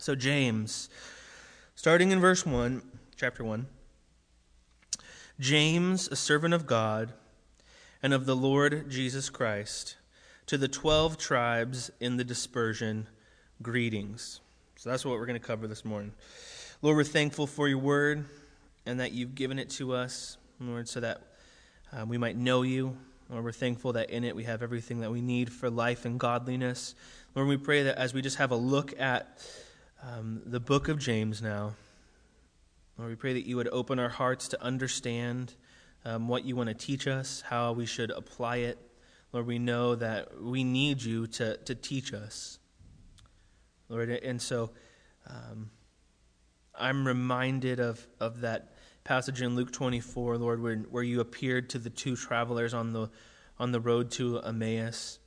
So, James, starting in verse 1, chapter 1. James, a servant of God and of the Lord Jesus Christ, to the 12 tribes in the dispersion, greetings. So that's what we're going to cover this morning. Lord, we're thankful for your word and that you've given it to us, Lord, so that uh, we might know you. Lord, we're thankful that in it we have everything that we need for life and godliness. Lord, we pray that as we just have a look at um, the book of James now. Lord, we pray that you would open our hearts to understand um, what you want to teach us, how we should apply it. Lord, we know that we need you to, to teach us. Lord, and so um, I'm reminded of, of that passage in Luke 24, Lord, where, where you appeared to the two travelers on the, on the road to Emmaus.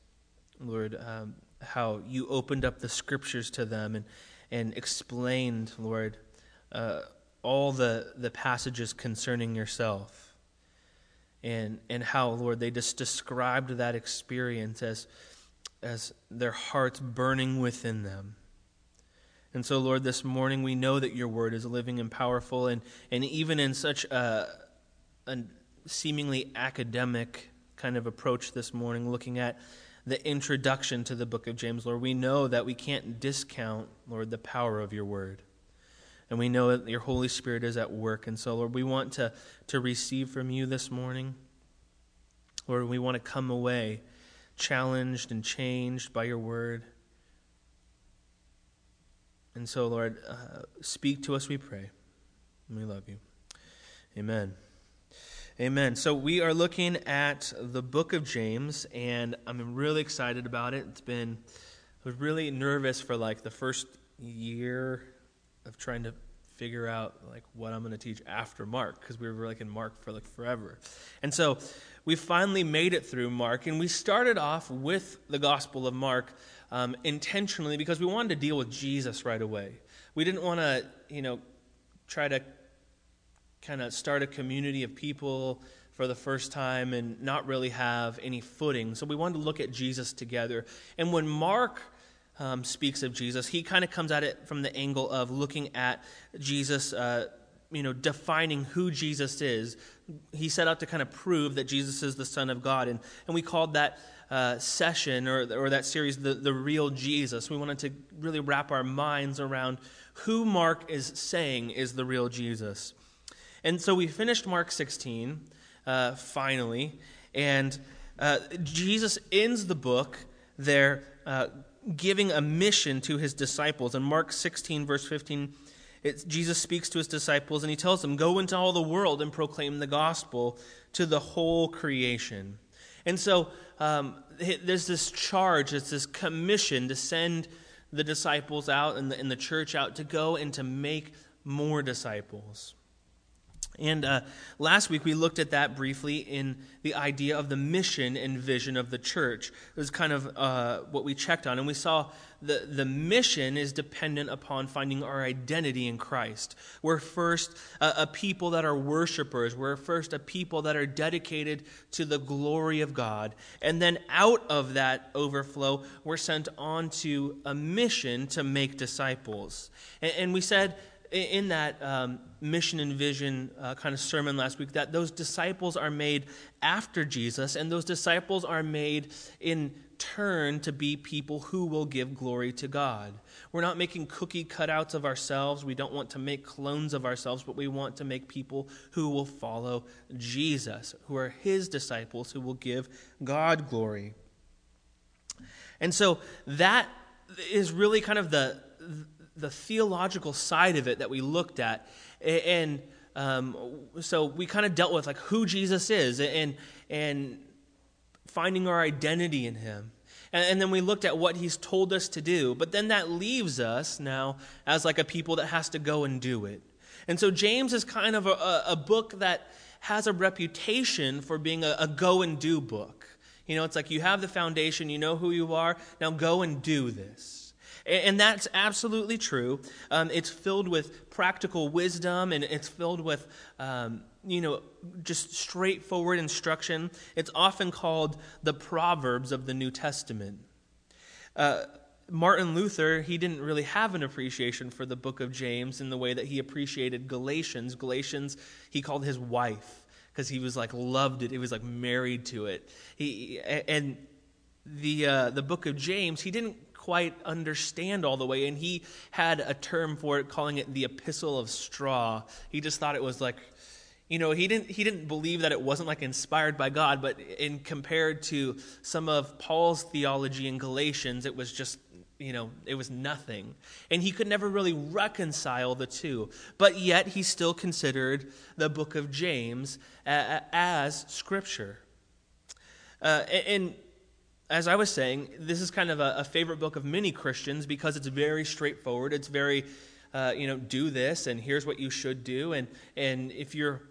Lord, um, how you opened up the scriptures to them and, and explained, Lord, uh, all the, the passages concerning yourself. And, and how, Lord, they just described that experience as, as their hearts burning within them. And so, Lord, this morning we know that your word is living and powerful, and, and even in such a, a seemingly academic kind of approach this morning, looking at the introduction to the book of James, Lord, we know that we can't discount, Lord, the power of your word. And we know that your Holy Spirit is at work. And so, Lord, we want to, to receive from you this morning. Lord, we want to come away challenged and changed by your word. And so, Lord, uh, speak to us, we pray. And we love you. Amen. Amen. So we are looking at the book of James, and I'm really excited about it. It's been, I was really nervous for like the first year of trying to figure out like what I'm going to teach after Mark because we were like in Mark for like forever. And so we finally made it through Mark, and we started off with the Gospel of Mark um, intentionally because we wanted to deal with Jesus right away. We didn't want to, you know, try to kind of start a community of people for the first time and not really have any footing. So we wanted to look at Jesus together. And when Mark um, speaks of Jesus, he kind of comes at it from the angle of looking at Jesus, uh, you know, defining who Jesus is. He set out to kind of prove that Jesus is the Son of God. And, and we called that uh, session or, or that series the, the Real Jesus. We wanted to really wrap our minds around who Mark is saying is the real Jesus. And so we finished Mark 16, uh, finally, and uh, Jesus ends the book there uh, giving a mission to his disciples. In Mark 16, verse 15, it, Jesus speaks to his disciples and he tells them, Go into all the world and proclaim the gospel to the whole creation. And so um, there's this charge, it's this commission to send the disciples out and the, and the church out to go and to make more disciples. And uh, last week we looked at that briefly in the idea of the mission and vision of the church. It was kind of uh, what we checked on. And we saw the, the mission is dependent upon finding our identity in Christ. We're first a, a people that are worshipers, we're first a people that are dedicated to the glory of God. And then out of that overflow, we're sent on to a mission to make disciples. and, and we said, in that um, mission and vision uh, kind of sermon last week that those disciples are made after Jesus, and those disciples are made in turn to be people who will give glory to God. We're not making cookie cutouts of ourselves. We don't want to make clones of ourselves, but we want to make people who will follow Jesus, who are his disciples, who will give God glory. And so that is really kind of the the theological side of it that we looked at. And um, so we kind of dealt with like who Jesus is and, and finding our identity in him. And, and then we looked at what he's told us to do. But then that leaves us now as like a people that has to go and do it. And so James is kind of a, a book that has a reputation for being a, a go and do book. You know, it's like you have the foundation, you know who you are, now go and do this. And that's absolutely true. Um, it's filled with practical wisdom and it's filled with, um, you know, just straightforward instruction. It's often called the Proverbs of the New Testament. Uh, Martin Luther, he didn't really have an appreciation for the book of James in the way that he appreciated Galatians. Galatians, he called his wife because he was like loved it. He was like married to it. He and the uh, the book of James, he didn't quite understand all the way, and he had a term for it, calling it the epistle of straw. He just thought it was like you know he didn't he didn't believe that it wasn't like inspired by god but in compared to some of paul's theology in galatians it was just you know it was nothing and he could never really reconcile the two but yet he still considered the book of james as scripture uh, and as i was saying this is kind of a, a favorite book of many christians because it's very straightforward it's very uh, you know, do this, and here's what you should do. And, and if you're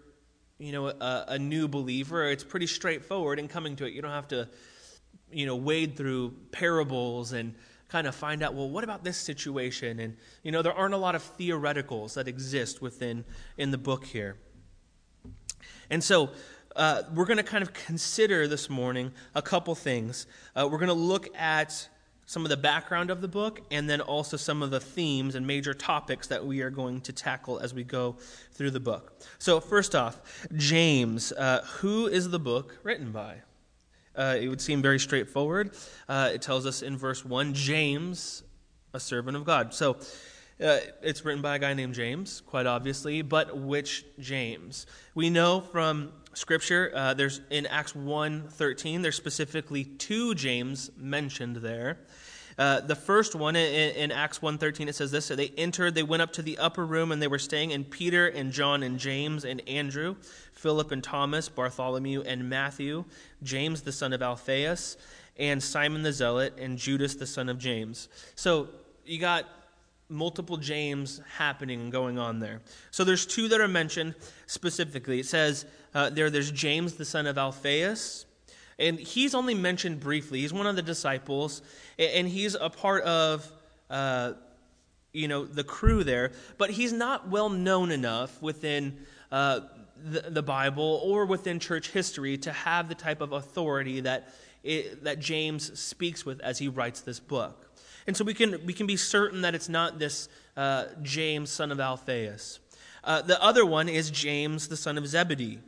you know, a, a, new believer, it's pretty straightforward in coming to it. You don't have to, you know, wade through parables and kind of find out, well, what about this situation? And, you know, there aren't a lot of theoreticals that exist within in the book here. And so uh, we're going to kind of consider this morning a couple things. Uh, we're going to look at some of the background of the book, and then also some of the themes and major topics that we are going to tackle as we go through the book. So, first off, James. Uh, who is the book written by? Uh, it would seem very straightforward. Uh, it tells us in verse 1 James, a servant of God. So, uh, it's written by a guy named James, quite obviously, but which James? We know from Scripture, uh, there's in Acts 1.13, there's specifically two James mentioned there. Uh, the first one in, in Acts 1.13, it says this, so they entered, they went up to the upper room, and they were staying, and Peter and John and James and Andrew, Philip and Thomas, Bartholomew and Matthew, James the son of Alphaeus, and Simon the Zealot, and Judas the son of James. So you got multiple James happening and going on there. So there's two that are mentioned specifically. It says uh, there, there's James, the son of Alphaeus, and he's only mentioned briefly. He's one of the disciples, and he's a part of, uh, you know, the crew there, but he's not well known enough within uh, the, the, Bible or within church history to have the type of authority that, it, that James speaks with as he writes this book. And so we can, we can be certain that it's not this uh, James, son of Alphaeus. Uh, the other one is James, the son of Zebedee.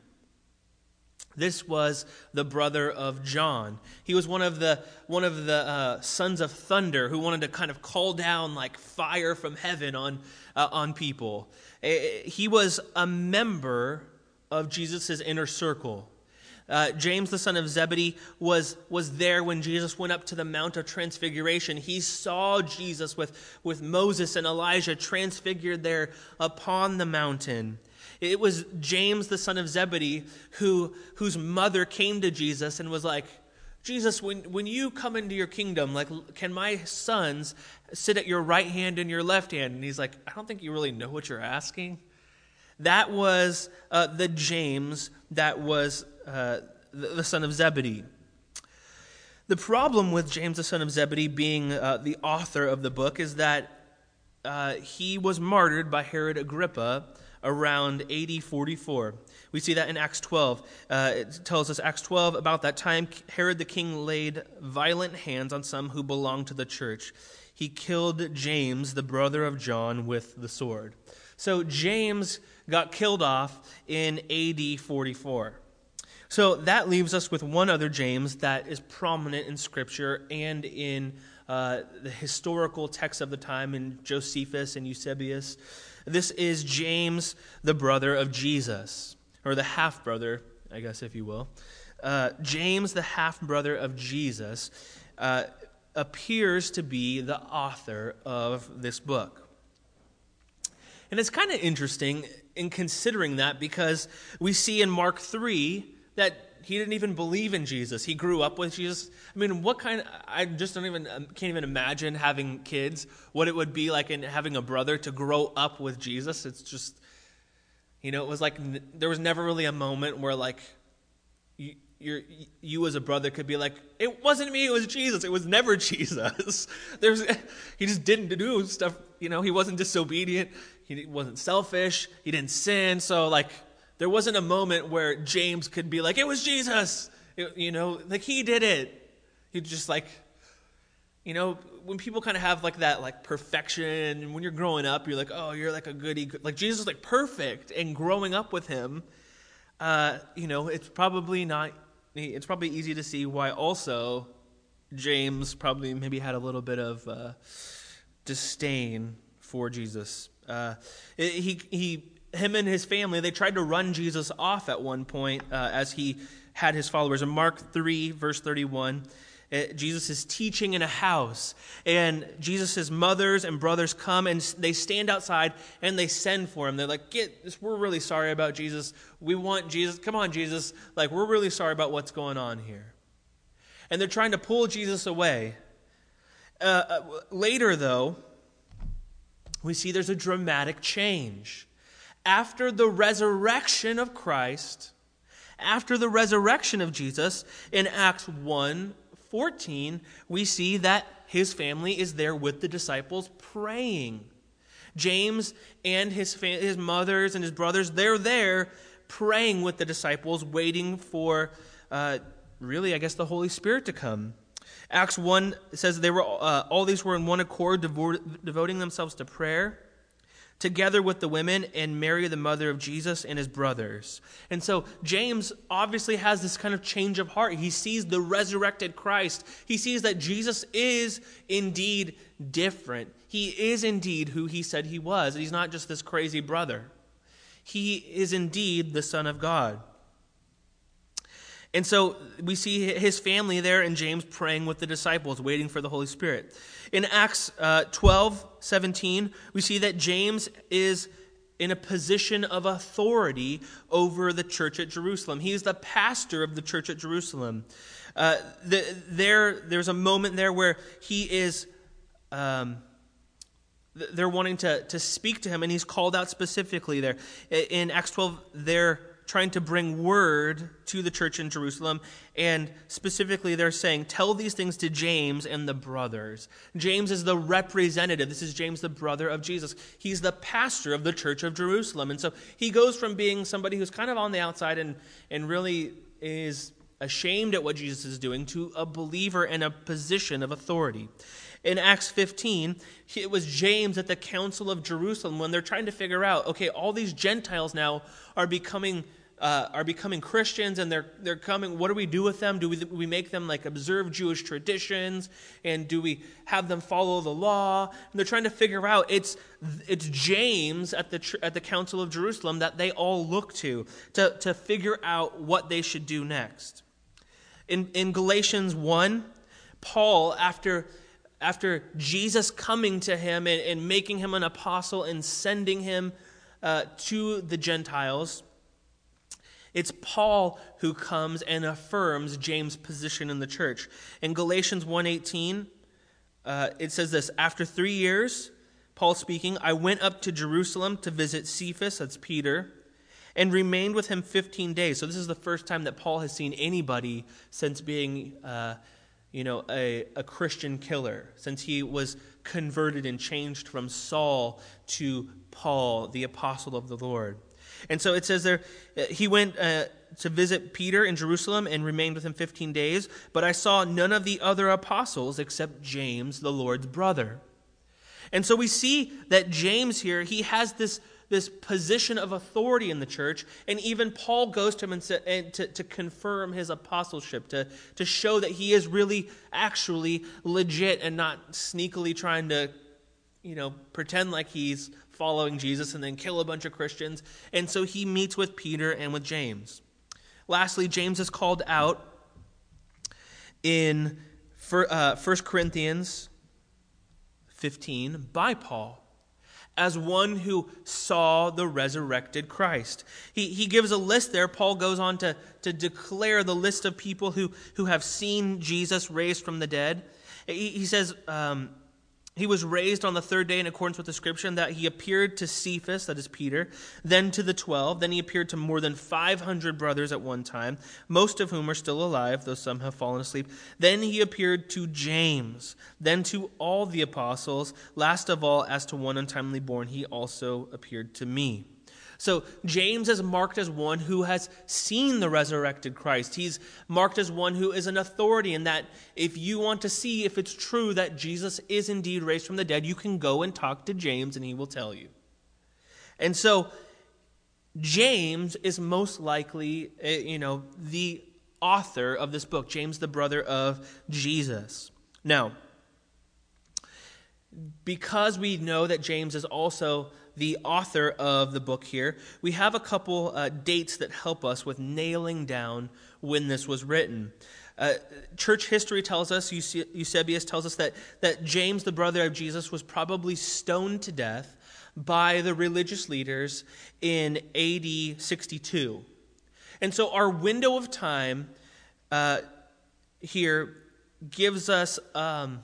This was the brother of John. He was one of the, one of the uh, sons of thunder who wanted to kind of call down like fire from heaven on, uh, on people. He was a member of Jesus' inner circle. Uh, James, the son of Zebedee, was, was there when Jesus went up to the Mount of Transfiguration. He saw Jesus with, with Moses and Elijah transfigured there upon the mountain. It was James, the son of Zebedee, who, whose mother came to Jesus and was like, Jesus, when, when you come into your kingdom, like, can my sons sit at your right hand and your left hand? And he's like, I don't think you really know what you're asking. That was uh, the James that was uh, the, the, son of Zebedee. The problem with James, the son of Zebedee, being uh, the author of the book is that uh, he was martyred by Herod Agrippa around AD 44. We see that in Acts 12. Uh, it tells us, Acts 12, about that time, Herod the king laid violent hands on some who belonged to the church. He killed James, the brother of John, with the sword. So James got killed off in AD 44. So that leaves us with one other James that is prominent in Scripture and in uh, the historical texts of the time in Josephus and Eusebius. This is James, the brother of Jesus, or the half brother, I guess, if you will. Uh, James, the half brother of Jesus, uh, appears to be the author of this book. And it's kind of interesting in considering that because we see in Mark 3 that he didn't even believe in Jesus. He grew up with Jesus. I mean, what kind I just don't even, um, can't even imagine having kids, what it would be like in having a brother to grow up with Jesus. It's just, you know, it was like, there was never really a moment where like, you, you you as a brother could be like, it wasn't me, it was Jesus. It was never Jesus. There's, he just didn't do stuff, you know, he wasn't disobedient, he wasn't selfish, he didn't sin. So, like, there wasn't a moment where James could be like, it was Jesus. It, you know, like he did it. He just like, you know, when people kind of have like that like perfection, when you're growing up, you're like, oh, you're like a goody. Like Jesus like perfect, and growing up with him, uh, you know, it's probably not. It's probably easy to see why also James probably maybe had a little bit of uh, disdain for Jesus. Uh, he he him and his family they tried to run Jesus off at one point uh, as he had his followers. In Mark three verse thirty one. Uh, Jesus is teaching in a house, and Jesus' mothers and brothers come and they stand outside and they send for him. They're like, "Get this! We're really sorry about Jesus. We want Jesus. Come on, Jesus! Like, we're really sorry about what's going on here." And they're trying to pull Jesus away. Uh, uh, later, though, we see there's a dramatic change. After the resurrection of Christ, after the resurrection of Jesus, in Acts 1 14, we see that his family is there with the disciples praying. James and his, fa- his mothers and his brothers, they're there praying with the disciples, waiting for, uh, really, I guess, the Holy Spirit to come. Acts 1 says they were, uh, all these were in one accord, devoting themselves to prayer together with the women and Mary, the mother of Jesus, and his brothers. And so James obviously has this kind of change of heart. He sees the resurrected Christ, he sees that Jesus is indeed different. He is indeed who he said he was. He's not just this crazy brother, he is indeed the Son of God. And so we see his family there and James praying with the disciples, waiting for the Holy Spirit. In Acts uh, 12, 17, we see that James is in a position of authority over the church at Jerusalem. He is the pastor of the church at Jerusalem. Uh, the, there, there's a moment there where he is. Um, they're wanting to, to speak to him, and he's called out specifically there. In Acts 12, they're trying to bring word to the church in Jerusalem. And specifically, they're saying, Tell these things to James and the brothers. James is the representative. This is James, the brother of Jesus. He's the pastor of the church of Jerusalem. And so he goes from being somebody who's kind of on the outside and, and really is ashamed at what Jesus is doing to a believer in a position of authority. In Acts 15, it was James at the Council of Jerusalem when they're trying to figure out okay, all these Gentiles now are becoming. Uh, are becoming Christians and they're they're coming. What do we do with them? Do we, we make them like observe Jewish traditions and do we have them follow the law? And they're trying to figure out. It's it's James at the at the Council of Jerusalem that they all look to to to figure out what they should do next. In in Galatians one, Paul after after Jesus coming to him and, and making him an apostle and sending him uh, to the Gentiles, it's Paul who comes and affirms James' position in the church. In Galatians 1.18, uh, it says this, After three years, Paul speaking, I went up to Jerusalem to visit Cephas, that's Peter, and remained with him 15 days. So this is the first time that Paul has seen anybody since being uh, you know, a, a Christian killer, since he was converted and changed from Saul to Paul, the apostle of the Lord. And so it says there, uh, he went uh, to visit Peter in Jerusalem and remained with him 15 days, but I saw none of the other apostles except James, the Lord's brother. And so we see that James here, he has this this position of authority in the church. And even Paul goes to him and, and to, to confirm his apostleship, to, to show that he is really actually legit and not sneakily trying to, you know, pretend like he's following Jesus and then kill a bunch of Christians. And so he meets with Peter and with James. Lastly, James is called out in 1 uh, Corinthians 15 by Paul as one who saw the resurrected Christ. He, he gives a list there. Paul goes on to, to declare the list of people who, who have seen Jesus raised from the dead. He, he says, um, he was raised on the third day in accordance with the scripture, that he appeared to Cephas, that is Peter, then to the twelve, then he appeared to more than 500 brothers at one time, most of whom are still alive, though some have fallen asleep. Then he appeared to James, then to all the apostles. Last of all, as to one untimely born, he also appeared to me. So James is marked as one who has seen the resurrected Christ. He's marked as one who is an authority in that if you want to see if it's true that Jesus is indeed raised from the dead, you can go and talk to James and he will tell you. And so James is most likely, eh, you know, the author of this book, James the brother of Jesus. Now, because we know that James is also the author of the book here, we have a couple uh, dates that help us with nailing down when this was written. Uh, church history tells us, Eusebius tells us that, that James, the brother of Jesus, was probably stoned to death by the religious leaders in AD 62. And so our window of time uh, here gives us. Um,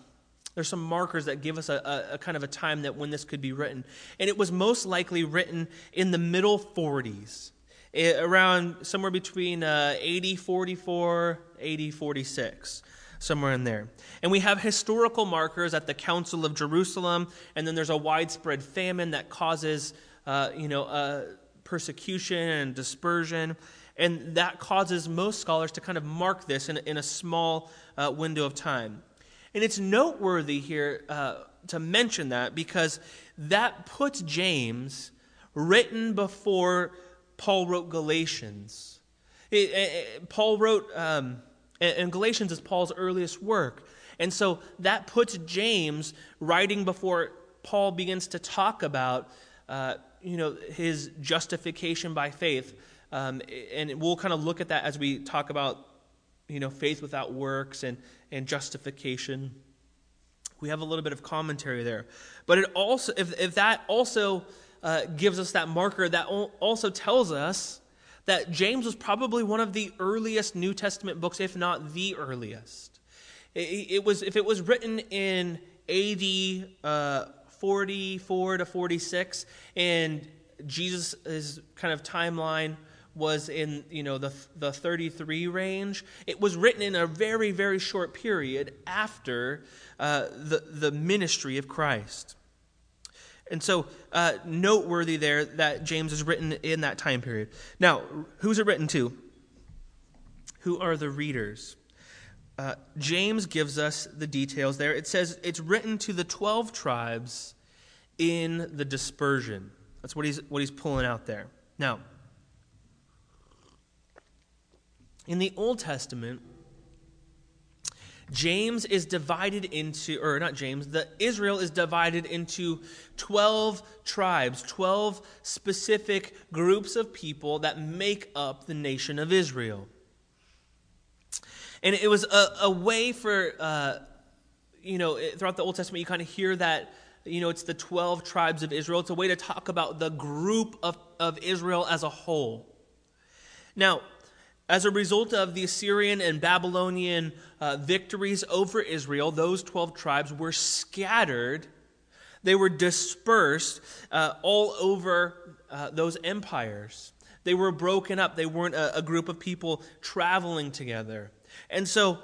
there's some markers that give us a, a, a, kind of a time that when this could be written. And it was most likely written in the middle 40s, eh, around somewhere between uh, 80 44, 80 46, somewhere in there. And we have historical markers at the Council of Jerusalem, and then there's a widespread famine that causes, uh, you know, uh, persecution and dispersion. And that causes most scholars to kind of mark this in, in a small uh, window of time. And it's noteworthy here uh, to mention that because that puts James written before Paul wrote Galatians. It, it, Paul wrote, um, and Galatians is Paul's earliest work. And so that puts James writing before Paul begins to talk about, uh, you know, his justification by faith. Um, and we'll kind of look at that as we talk about you know, faith without works and, and justification. We have a little bit of commentary there. But it also, if, if that also uh, gives us that marker, that also tells us that James was probably one of the earliest New Testament books, if not the earliest. It, it was, if it was written in AD uh, 44 to 46, and Jesus' is kind of timeline was in you know the, the 33 range. It was written in a very very short period after uh, the, the ministry of christ. And so uh, noteworthy there that james is written in that time period. Now who's it written to? Who are the readers? Uh, james gives us the details there. It says it's written to the 12 tribes in the dispersion. That's what he's what he's pulling out there. Now In the Old Testament, James is divided into, or not James, the Israel is divided into 12 tribes, 12 specific groups of people that make up the nation of Israel. And it was a, a way for, uh, you know, throughout the Old Testament, you kind of hear that, you know, it's the 12 tribes of Israel. It's a way to talk about the group of, of Israel as a whole. Now, as a result of the Assyrian and Babylonian uh, victories over Israel, those 12 tribes were scattered. They were dispersed uh, all over uh, those empires. They were broken up. They weren't a, a group of people traveling together. And so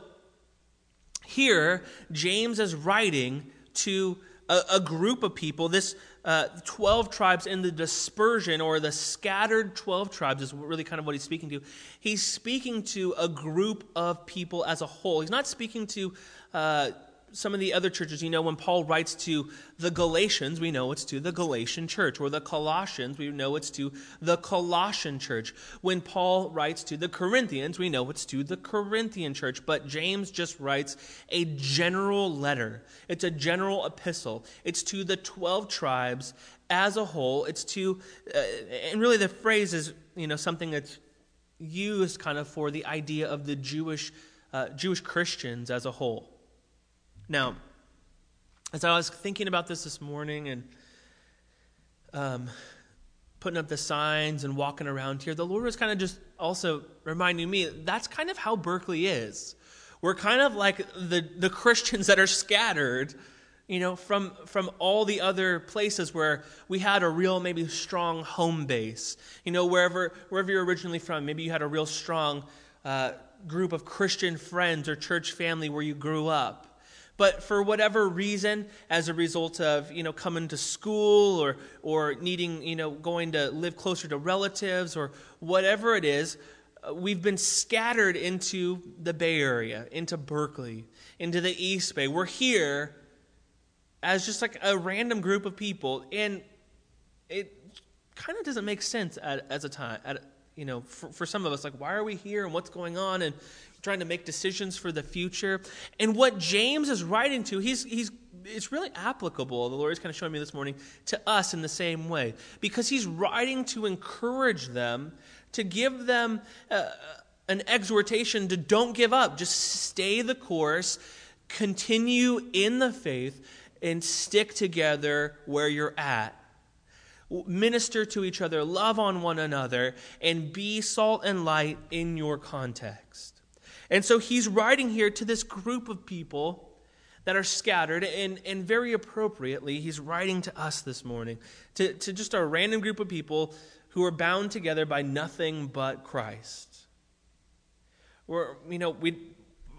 here, James is writing to a, a group of people. This uh, 12 tribes in the dispersion or the scattered 12 tribes is really kind of what he's speaking to. He's speaking to a group of people as a whole. He's not speaking to uh, some of the other churches, you know, when Paul writes to the Galatians, we know it's to the Galatian church, or the Colossians, we know it's to the Colossian church. When Paul writes to the Corinthians, we know it's to the Corinthian church. But James just writes a general letter, it's a general epistle. It's to the 12 tribes as a whole. It's to, uh, and really the phrase is, you know, something that's used kind of for the idea of the Jewish, uh, Jewish Christians as a whole. Now, as I was thinking about this this morning and um, putting up the signs and walking around here, the Lord was kind of just also reminding me that's kind of how Berkeley is. We're kind of like the, the Christians that are scattered, you know, from, from all the other places where we had a real, maybe strong home base. You know, wherever, wherever you're originally from, maybe you had a real strong uh, group of Christian friends or church family where you grew up. But for whatever reason, as a result of you know coming to school or or needing you know going to live closer to relatives or whatever it is, uh, we've been scattered into the Bay Area, into Berkeley, into the East Bay. We're here as just like a random group of people, and it kind of doesn't make sense at, as a time. At, you know, for, for some of us, like, why are we here and what's going on? And trying to make decisions for the future. And what James is writing to, he's, he's, it's really applicable, the Lord is kind of showing me this morning, to us in the same way. Because he's writing to encourage them, to give them uh, an exhortation to don't give up, just stay the course, continue in the faith, and stick together where you're at minister to each other, love on one another, and be salt and light in your context. And so he's writing here to this group of people that are scattered, and, and very appropriately, he's writing to us this morning, to, to just a random group of people who are bound together by nothing but Christ. We're, you know, we,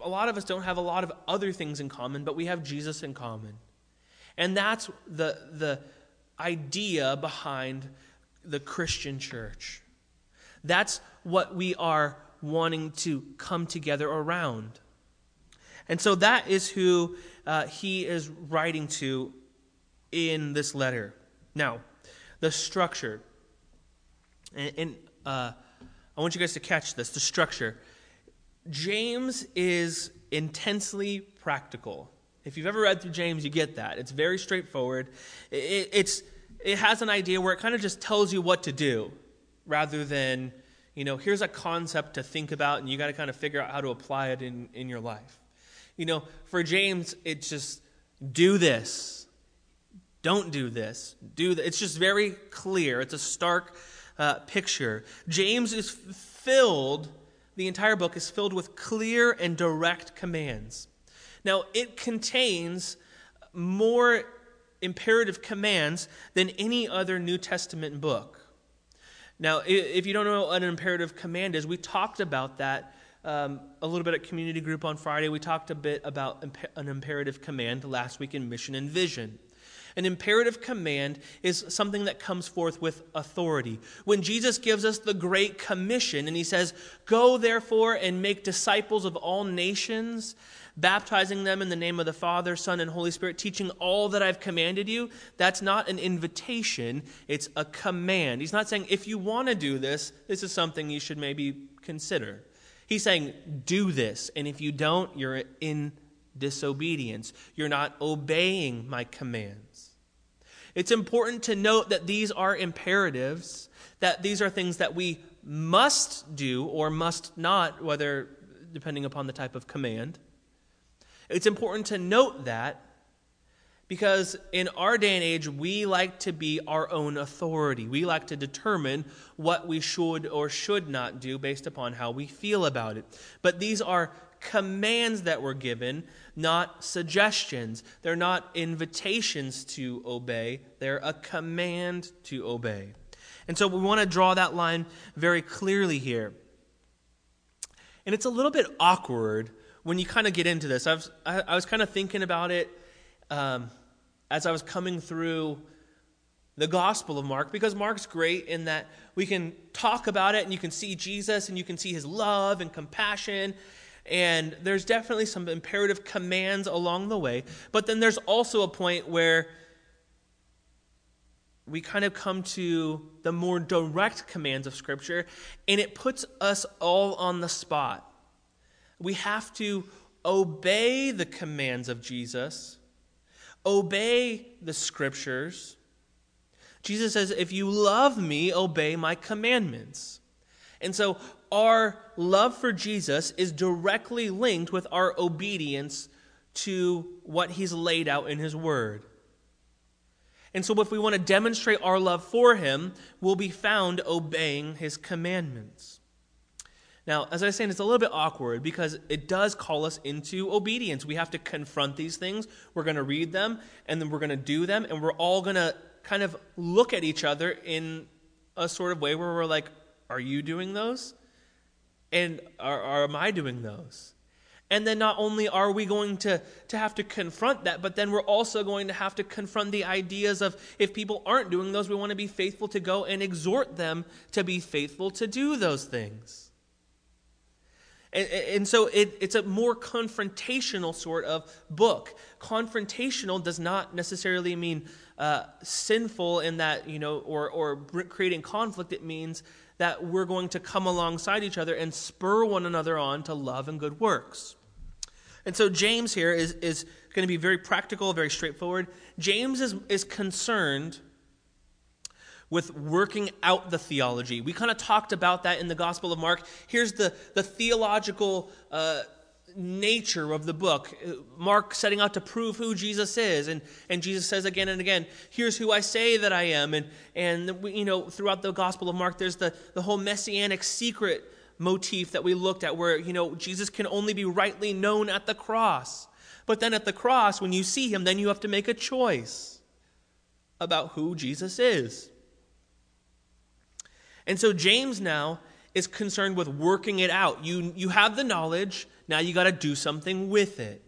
a lot of us don't have a lot of other things in common, but we have Jesus in common. And that's the, the idea behind the Christian church. That's what we are wanting to come together around. And so that is who uh, he is writing to in this letter. Now, the structure. And, and uh, I want you guys to catch this the structure. James is intensely practical. If you've ever read through James, you get that. It's very straightforward. It, it's, it has an idea where it kind of just tells you what to do rather than you know, here's a concept to think about, and you got to kind of figure out how to apply it in, in your life. You know, for James, it's just do this, don't do this, do that. It's just very clear. It's a stark uh, picture. James is filled, the entire book is filled with clear and direct commands. Now, it contains more imperative commands than any other New Testament book. Now, if you don't know what an imperative command is, we talked about that um, a little bit at community group on Friday. We talked a bit about an imperative command last week in mission and vision. An imperative command is something that comes forth with authority. When Jesus gives us the Great Commission and he says, Go therefore and make disciples of all nations, baptizing them in the name of the Father, Son, and Holy Spirit, teaching all that I've commanded you, that's not an invitation, it's a command. He's not saying, if you want to do this, this is something you should maybe consider. He's saying, do this, and if you don't, you're in disobedience. You're not obeying my commands. It's important to note that these are imperatives, that these are things that we must do or must not, whether depending upon the type of command. It's important to note that because in our day and age, we like to be our own authority. We like to determine what we should or should not do based upon how we feel about it. But these are commands that were given, not suggestions. They're not invitations to obey, they're a command to obey. And so we want to draw that line very clearly here. And it's a little bit awkward when you kind of get into this, I was, I, I was kind of thinking about it um, as I was coming through the Gospel of Mark, because Mark's great in that we can talk about it and you can see Jesus and you can see his love and compassion. And there's definitely some imperative commands along the way. But then there's also a point where we kind of come to the more direct commands of Scripture, and it puts us all on the spot. We have to obey the commands of Jesus, obey the scriptures. Jesus says, If you love me, obey my commandments. And so our love for Jesus is directly linked with our obedience to what he's laid out in his word. And so, if we want to demonstrate our love for him, we'll be found obeying his commandments. Now, as I was saying, it's a little bit awkward because it does call us into obedience. We have to confront these things. We're going to read them, and then we're going to do them, and we're all going to kind of look at each other in a sort of way where we're like, Are you doing those? And are, are am I doing those? And then not only are we going to, to have to confront that, but then we're also going to have to confront the ideas of if people aren't doing those, we want to be faithful to go and exhort them to be faithful to do those things. And, and so it, it's a more confrontational sort of book. Confrontational does not necessarily mean uh, sinful in that, you know, or, or creating conflict. It means that we're going to come alongside each other and spur one another on to love and good works. And so James here is, is going to be very practical, very straightforward. James is, is concerned with working out the theology. We kind of talked about that in the Gospel of Mark. Here's the, the theological uh, nature of the book. Uh, Mark setting out to prove who Jesus is. And, and Jesus says again and again, here's who I say that I am. And, and you know, throughout the Gospel of Mark, there's the, the whole messianic secret motif that we looked at where, you know, Jesus can only be rightly known at the cross. But then at the cross, when you see him, then you have to make a choice about who Jesus is. And so James now is concerned with working it out. You, you have the knowledge, now you got to do something with it.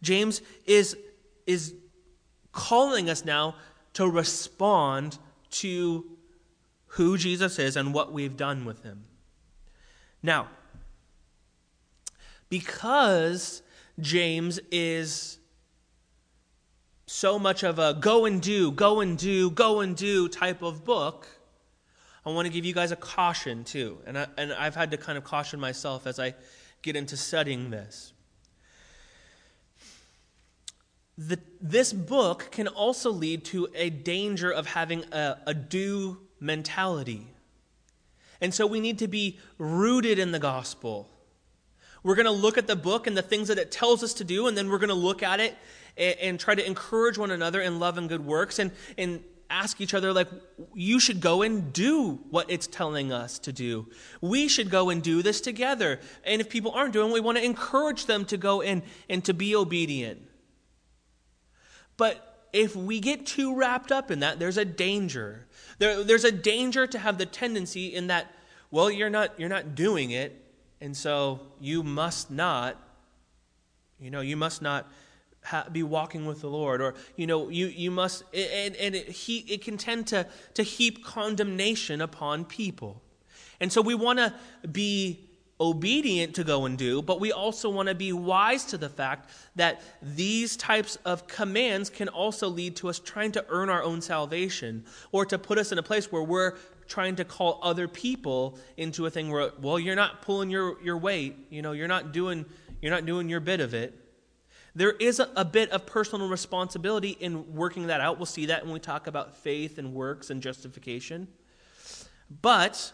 James is, is calling us now to respond to who Jesus is and what we've done with him. Now, because James is so much of a go and do, go and do, go and do type of book, I want to give you guys a caution too. And, I, and I've had to kind of caution myself as I get into studying this. The, this book can also lead to a danger of having a, a do mentality. And so we need to be rooted in the gospel. We're going to look at the book and the things that it tells us to do, and then we're going to look at it and, and, try to encourage one another in love and good works and, and ask each other, like, you should go and do what it's telling us to do. We should go and do this together. And if people aren't doing we want to encourage them to go in and to be obedient. But if we get too wrapped up in that, there's a danger. There, there's a danger to have the tendency in that, well, you're not, you're not doing it, and so you must not, you know, you must not ha- be walking with the Lord, or you know, you you must, and and it, he it can tend to to heap condemnation upon people, and so we want to be obedient to go and do, but we also want to be wise to the fact that these types of commands can also lead to us trying to earn our own salvation or to put us in a place where we're trying to call other people into a thing where well you're not pulling your, your weight you know you're not doing you're not doing your bit of it there is a, a bit of personal responsibility in working that out we'll see that when we talk about faith and works and justification but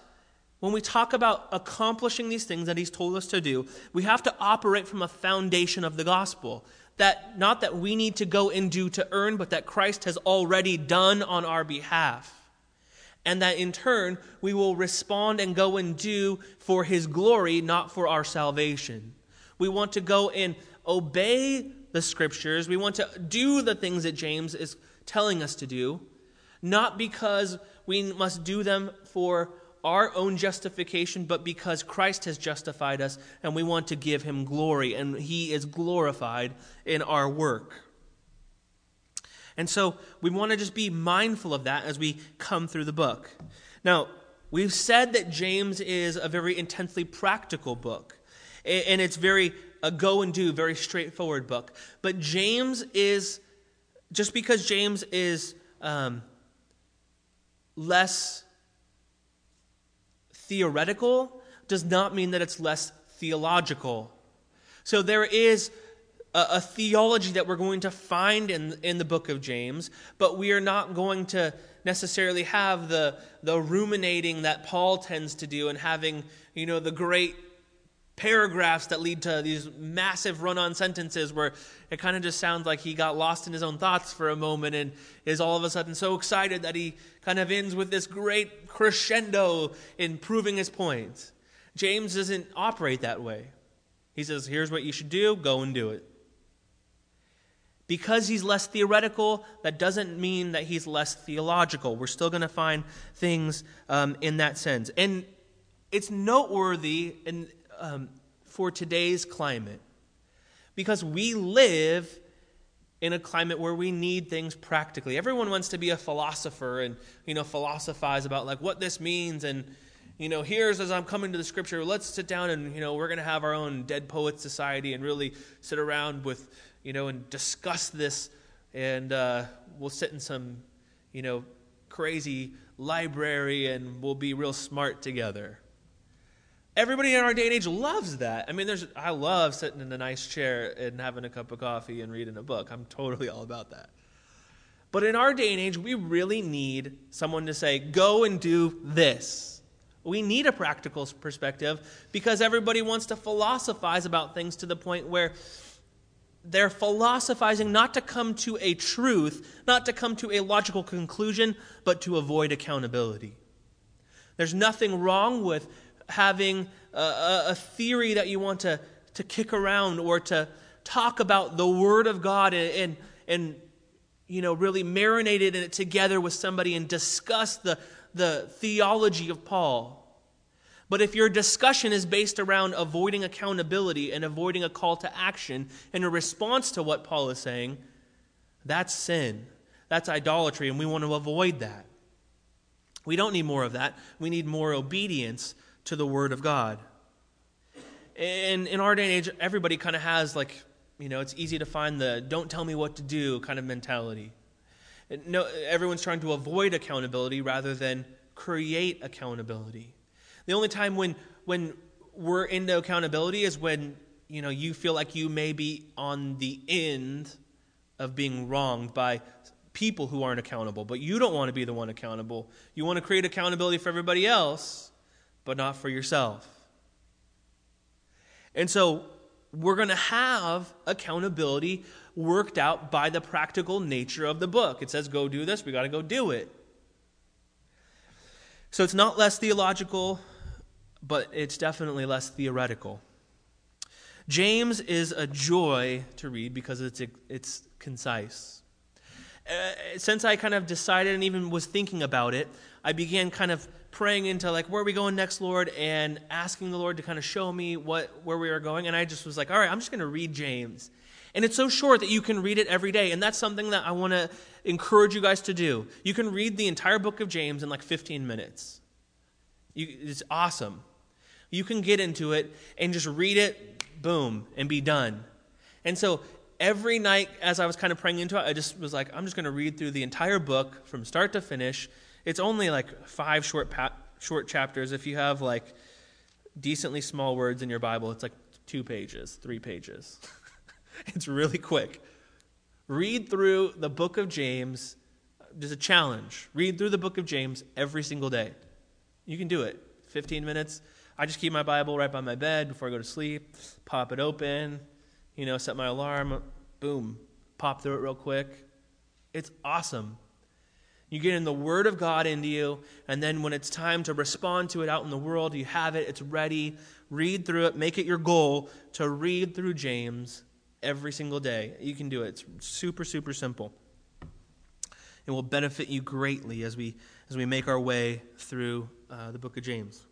when we talk about accomplishing these things that he's told us to do, we have to operate from a foundation of the gospel. That not that we need to go and do to earn, but that Christ has already done on our behalf. And that in turn, we will respond and go and do for his glory, not for our salvation. We want to go and obey the scriptures. We want to do the things that James is telling us to do, not because we must do them for our own justification, but because Christ has justified us and we want to give him glory, and he is glorified in our work. And so we want to just be mindful of that as we come through the book. Now, we've said that James is a very intensely practical book, and it's very a go and do, very straightforward book. But James is, just because James is um, less theoretical does not mean that it's less theological. So there is a, a, theology that we're going to find in, in the book of James, but we are not going to necessarily have the, the ruminating that Paul tends to do and having, you know, the great paragraphs that lead to these massive run on sentences where it kind of just sounds like he got lost in his own thoughts for a moment and is all of a sudden so excited that he kind of ends with this great crescendo in proving his point. James doesn't operate that way. He says, here's what you should do, go and do it. Because he's less theoretical, that doesn't mean that he's less theological. We're still going to find things um, in that sense. And it's noteworthy and um, for today's climate. Because we live in a climate where we need things practically. Everyone wants to be a philosopher and, you know, philosophize about like what this means and you know, here's as I'm coming to the scripture, let's sit down and, you know, we're going to have our own Dead Poets Society and really sit around with, you know, and discuss this. And uh, we'll sit in some, you know, crazy library and we'll be real smart together. Everybody in our day and age loves that. I mean, there's I love sitting in a nice chair and having a cup of coffee and reading a book. I'm totally all about that. But in our day and age, we really need someone to say, "Go and do this." We need a practical perspective because everybody wants to philosophize about things to the point where they're philosophizing not to come to a truth, not to come to a logical conclusion, but to avoid accountability. There's nothing wrong with having a, a, theory that you want to, to kick around or to talk about the Word of God and, and, you know, really marinate it in it together with somebody and discuss the, the theology of Paul. But if your discussion is based around avoiding accountability and avoiding a call to action in a response to what Paul is saying, that's sin. That's idolatry, and we want to avoid that. We don't need more of that. We need more obedience to the Word of God. And in our day and age, everybody kind of has, like, you know, it's easy to find the don't tell me what to do kind of mentality. No, everyone's trying to avoid accountability rather than create accountability. The only time when, when we're into accountability is when, you know, you feel like you may be on the end of being wronged by people who aren't accountable, but you don't want to be the one accountable. You want to create accountability for everybody else, but not for yourself. And so we're going to have accountability worked out by the practical nature of the book. It says, go do this, we got to go do it. So it's not less theological, but it's definitely less theoretical. James is a joy to read because it's, it's concise. Uh, since I kind of decided and even was thinking about it, I began kind of praying into like where are we going next, Lord, and asking the Lord to kind of show me what where we are going. And I just was like, all right, I'm just going to read James. And it's so short that you can read it every day. And that's something that I want to encourage you guys to do. You can read the entire book of James in like 15 minutes. You, it's awesome. You can get into it and just read it, boom, and be done. And so every night as I was kind of praying into it, I just was like, I'm just going to read through the entire book from start to finish. It's only like five short pa- short chapters. If you have like decently small words in your Bible, it's like two pages, three pages. it's really quick. Read through the book of James. There's a challenge. Read through the book of James every single day. You can do it. 15 minutes. I just keep my Bible right by my bed before I go to sleep, pop it open, you know, set my alarm, boom, pop through it real quick. It's awesome. You get in the Word of God into you, and then when it's time to respond to it out in the world, you have it, it's ready. Read through it, make it your goal to read through James every single day. You can do it. It's super, super simple. It will benefit you greatly as we, as we make our way through uh, the book of James.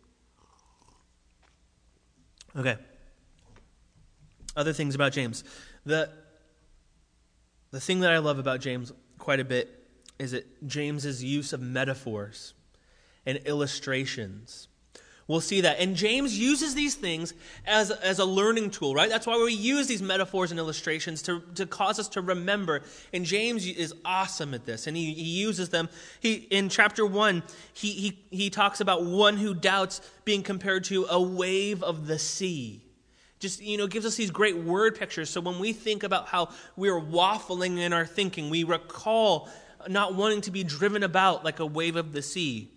Okay. Other things about James. The, the thing that I love about James quite a bit is it James's use of metaphors and illustrations. We'll see that. And James uses these things as, as a learning tool, right? That's why we use these metaphors and illustrations to, to cause us to remember. And James is awesome at this, and he, he uses them. He, in chapter 1, he, he, he talks about one who doubts being compared to a wave of the sea. Just, you know, gives us these great word pictures. So when we think about how we're waffling in our thinking, we recall not wanting to be driven about like a wave of the sea.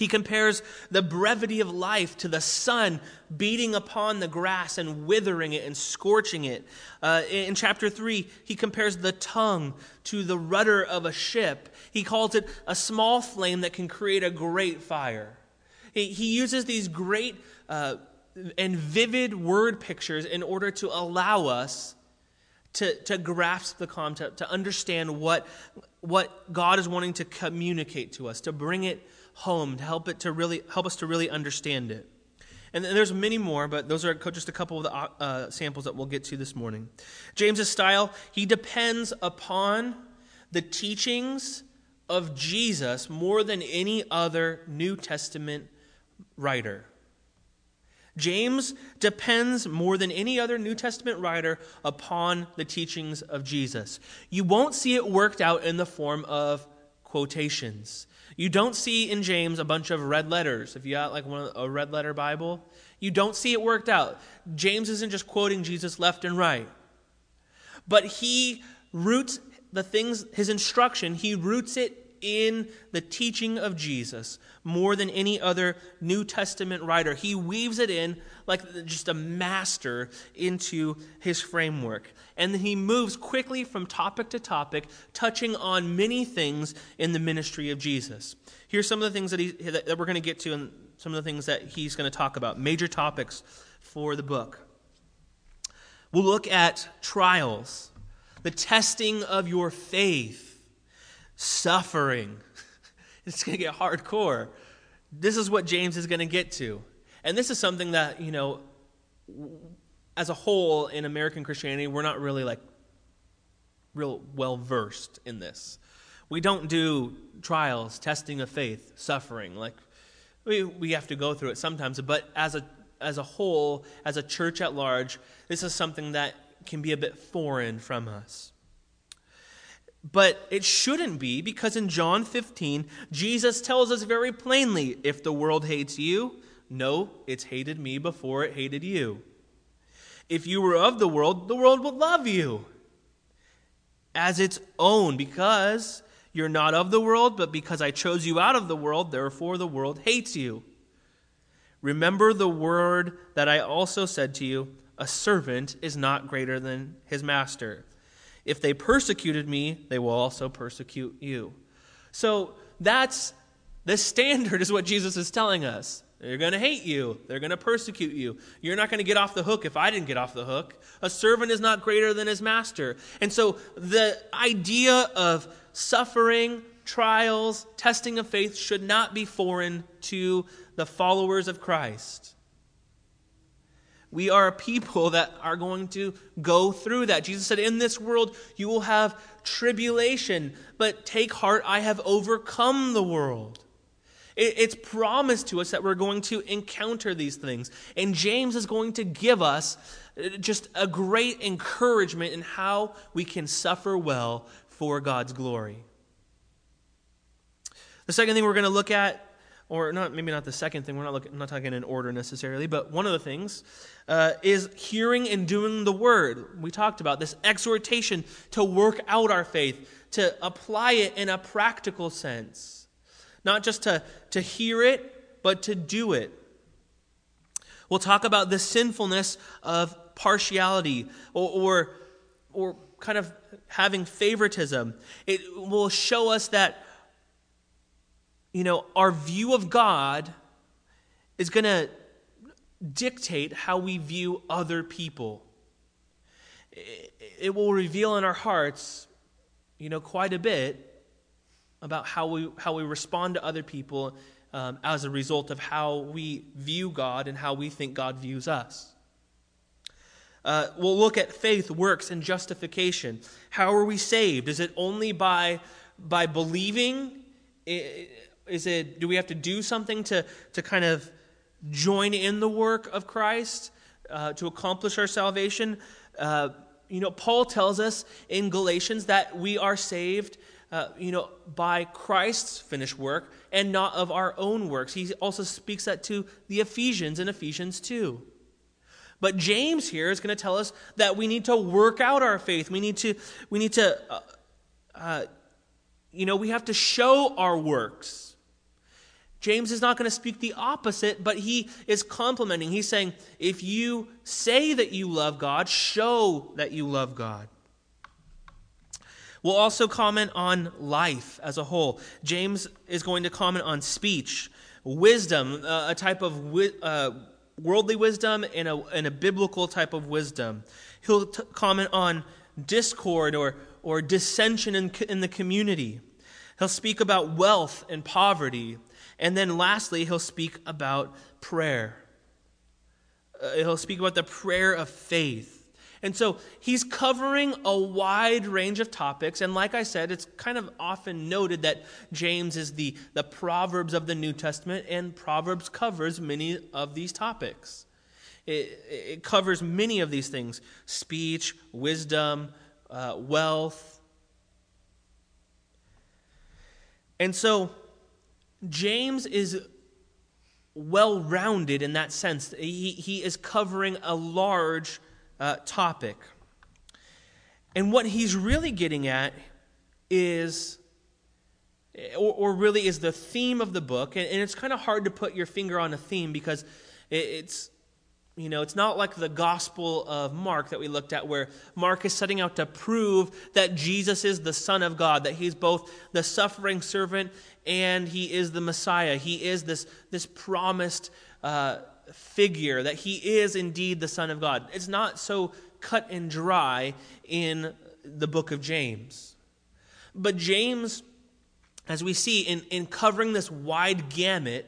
He compares the brevity of life to the sun beating upon the grass and withering it and scorching it. Uh, in chapter 3, he compares the tongue to the rudder of a ship. He calls it a small flame that can create a great fire. He, he uses these great uh, and vivid word pictures in order to allow us to, to grasp the concept, to understand what, what God is wanting to communicate to us, to bring it home to help it to really help us to really understand it. And there's many more, but those are just a couple of the uh, samples that we'll get to this morning. James's style, he depends upon the teachings of Jesus more than any other New Testament writer. James depends more than any other New Testament writer upon the teachings of Jesus. You won't see it worked out in the form of quotations. You don't see in James a bunch of red letters. If you got like one, a red letter Bible, you don't see it worked out. James isn't just quoting Jesus left and right, but he roots the things, his instruction, he roots it in the teaching of Jesus more than any other New Testament writer. He weaves it in like just a master into his framework. And then he moves quickly from topic to topic, touching on many things in the ministry of Jesus. Here's some of the things that, he, that we're going to get to and some of the things that he's going to talk about, major topics for the book. We'll look at trials, the testing of your faith suffering. It's going to get hardcore. This is what James is going to get to. And this is something that, you know, as a whole in American Christianity, we're not really like real well versed in this. We don't do trials, testing of faith, suffering. Like we, we have to go through it sometimes, but as a as a whole, as a church at large, this is something that can be a bit foreign from us. But it shouldn't be because in John 15, Jesus tells us very plainly if the world hates you, no, it's hated me before it hated you. If you were of the world, the world would love you as its own because you're not of the world, but because I chose you out of the world, therefore the world hates you. Remember the word that I also said to you a servant is not greater than his master. If they persecuted me, they will also persecute you. So that's the standard, is what Jesus is telling us. They're going to hate you. They're going to persecute you. You're not going to get off the hook if I didn't get off the hook. A servant is not greater than his master. And so the idea of suffering, trials, testing of faith should not be foreign to the followers of Christ. We are a people that are going to go through that. Jesus said, In this world you will have tribulation, but take heart, I have overcome the world. It's promised to us that we're going to encounter these things. And James is going to give us uh, just a great encouragement in how we can suffer well for God's glory. The second thing we're going to look at or not maybe not the second thing we're not looking, I'm not talking in order necessarily but one of the things uh, is hearing and doing the word. We talked about this exhortation to work out our faith to apply it in a practical sense. Not just to, to hear it but to do it. We'll talk about the sinfulness of partiality or, or, or kind of having favoritism. It will show us that you know, our view of God is going to dictate how we view other people. It will reveal in our hearts, you know, quite a bit about how we, how we respond to other people um, as a result of how we view God and how we think God views us. Uh, we'll look at faith, works, and justification. How are we saved? Is it only by, by believing? Is it, do we have to do something to, to kind of join in the work of Christ uh, to accomplish our salvation? Uh, you know, Paul tells us in Galatians that we are saved, uh, you know, by Christ's finished work and not of our own works. He also speaks that to the Ephesians in Ephesians 2. But James here is going to tell us that we need to work out our faith. We need to, we need to, uh, uh, you know, we have to show our works. James is not going to speak the opposite, but he is complimenting. He's saying, if you say that you love God, show that you love God. We'll also comment on life as a whole. James is going to comment on speech, wisdom, uh, a type of wi- uh, worldly wisdom and a, and a biblical type of wisdom. He'll t- comment on discord or, or dissension in, in the community. He'll speak about wealth and poverty and then lastly, he'll speak about prayer. uh, he'll speak about the prayer of faith. And so he's covering a wide range of topics. And like I said, it's kind of often noted that James is the, the Proverbs of the New Testament, and Proverbs covers many of these topics. It, it covers many of these things speech, wisdom, uh, wealth. And so James is well rounded in that sense. He, he is covering a large uh, topic. And what he's really getting at is, or, or really is the theme of the book. And, and it's kind of hard to put your finger on a theme because it, it's, you know, it's not like the Gospel of Mark that we looked at, where Mark is setting out to prove that Jesus is the Son of God, that he's both the suffering servant and he is the Messiah. He is this, this promised uh, figure, that he is indeed the Son of God. It's not so cut and dry in the book of James. But James, as we see in, in covering this wide gamut,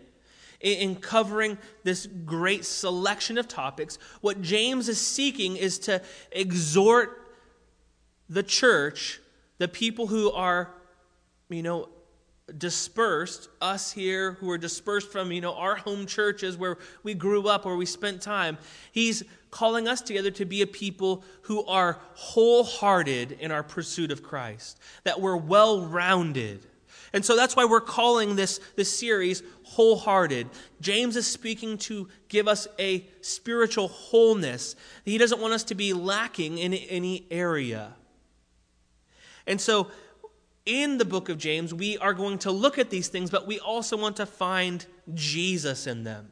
in covering this great selection of topics, what James is seeking is to exhort the church, the people who are, you know, dispersed, us here who are dispersed from, you know, our home churches where we grew up, where we spent time, he's calling us together to be a people who are wholehearted in our pursuit of Christ, that we're well rounded. And so that's why we're calling this, this series Wholehearted. James is speaking to give us a spiritual wholeness. He doesn't want us to be lacking in any area. And so in the book of James, we are going to look at these things, but we also want to find Jesus in them.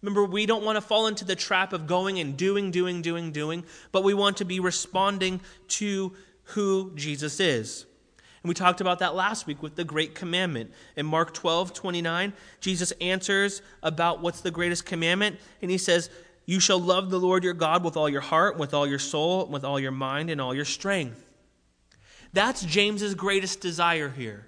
Remember, we don't want to fall into the trap of going and doing, doing, doing, doing, but we want to be responding to who Jesus is. And we talked about that last week with the great commandment. In Mark 12, 29, Jesus answers about what's the greatest commandment, and he says, You shall love the Lord your God with all your heart, with all your soul, with all your mind, and all your strength. That's James's greatest desire here.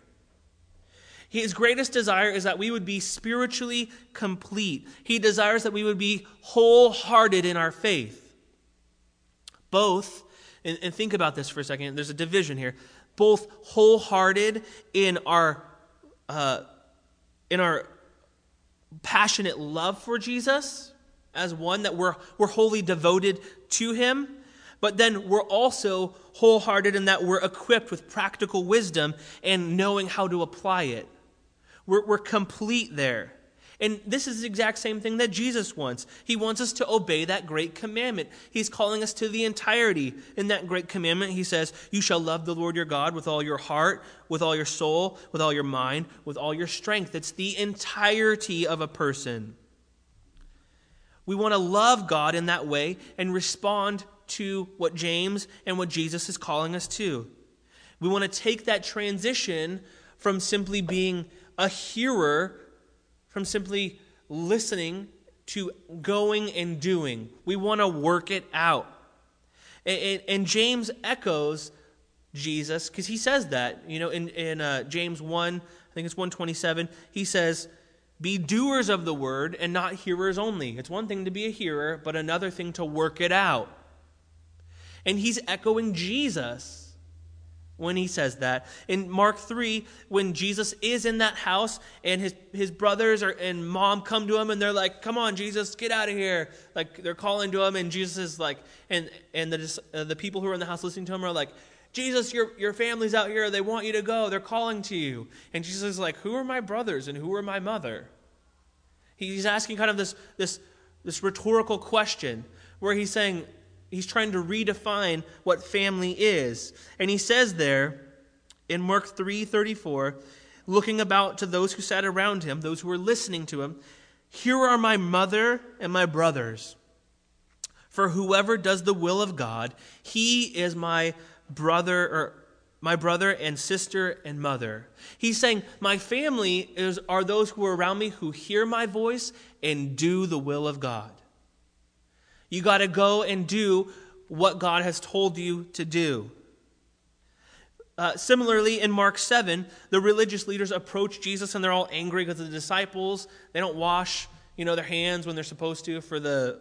His greatest desire is that we would be spiritually complete. He desires that we would be wholehearted in our faith. Both, and, and think about this for a second, there's a division here. Both wholehearted in our uh, in our passionate love for Jesus, as one that we're, we're wholly devoted to him, but then we're also wholehearted in that we're equipped with practical wisdom and knowing how to apply it. We're, we're complete there. And this is the exact same thing that Jesus wants. He wants us to obey that great commandment. He's calling us to the entirety. In that great commandment, he says, You shall love the Lord your God with all your heart, with all your soul, with all your mind, with all your strength. It's the entirety of a person. We want to love God in that way and respond to what James and what Jesus is calling us to. We want to take that transition from simply being a hearer, from simply listening, to going and doing. We want to work it out. And, and James echoes Jesus because he says that. You know, in, in uh, James 1, I think it's 127, he says, Be doers of the word and not hearers only. It's one thing to be a hearer, but another thing to work it out. And he's echoing Jesus when he says that. In Mark 3, when Jesus is in that house and his, his brothers are, and mom come to him and they're like, Come on, Jesus, get out of here. Like they're calling to him, and Jesus is like, and, and the, uh, the people who are in the house listening to him are like, Jesus, your, your family's out here. They want you to go. They're calling to you. And Jesus is like, Who are my brothers and who are my mother? He's asking kind of this, this, this rhetorical question where he's saying, he's trying to redefine what family is. And he says there in Mark 3:34, looking about to those who sat around him, those who were listening to him, here are my mother and my brothers. For whoever does the will of God, he is my brother or my brother and sister and mother. He's saying, My family is, are those who are around me who hear my voice and do the will of God. You got to go and do what God has told you to do. Uh, similarly, in Mark 7, the religious leaders approach Jesus and they're all angry because the disciples, they don't wash you know, their hands when they're supposed to for the,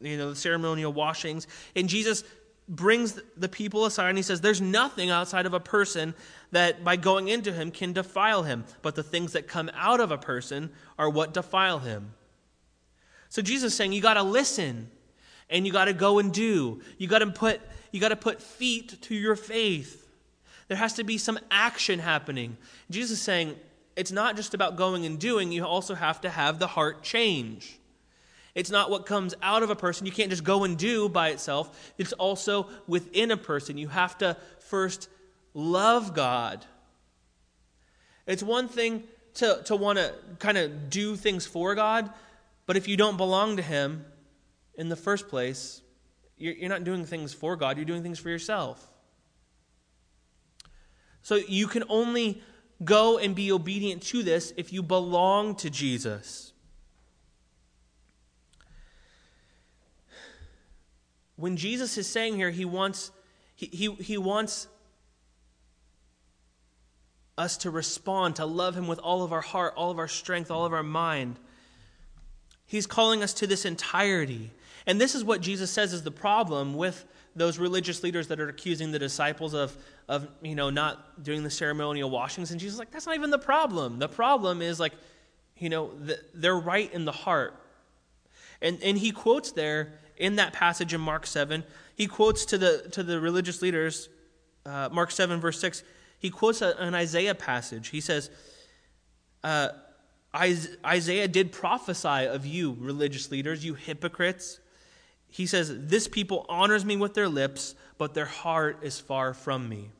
you know, the ceremonial washings. And Jesus brings the people aside and he says, There's nothing outside of a person that by going into him can defile him, but the things that come out of a person are what defile him. So Jesus is saying, You got to listen and you got to go and do. You got to put you got to put feet to your faith. There has to be some action happening. Jesus is saying it's not just about going and doing, you also have to have the heart change. It's not what comes out of a person. You can't just go and do by itself. It's also within a person. You have to first love God. It's one thing to, to want to kind of do things for God, but if you don't belong to Him in the first place, you're, not doing things for God, you're doing things for yourself. So you can only go and be obedient to this if you belong to Jesus. When Jesus is saying here, he wants, he, he, he wants us to respond, to love him with all of our heart, all of our strength, all of our mind. He's calling us to this entirety. And this is what Jesus says is the problem with those religious leaders that are accusing the disciples of, of you know, not doing the ceremonial washings. And Jesus is like, that's not even the problem. The problem is like, you know, the, they're right in the heart. And, and he quotes there in that passage in Mark 7, he quotes to the, to the religious leaders, uh, Mark 7, verse 6, he quotes a, an Isaiah passage. He says, uh, Isaiah did prophesy of you, religious leaders, you hypocrites he says, This people honors me with their lips, but their heart is far from me.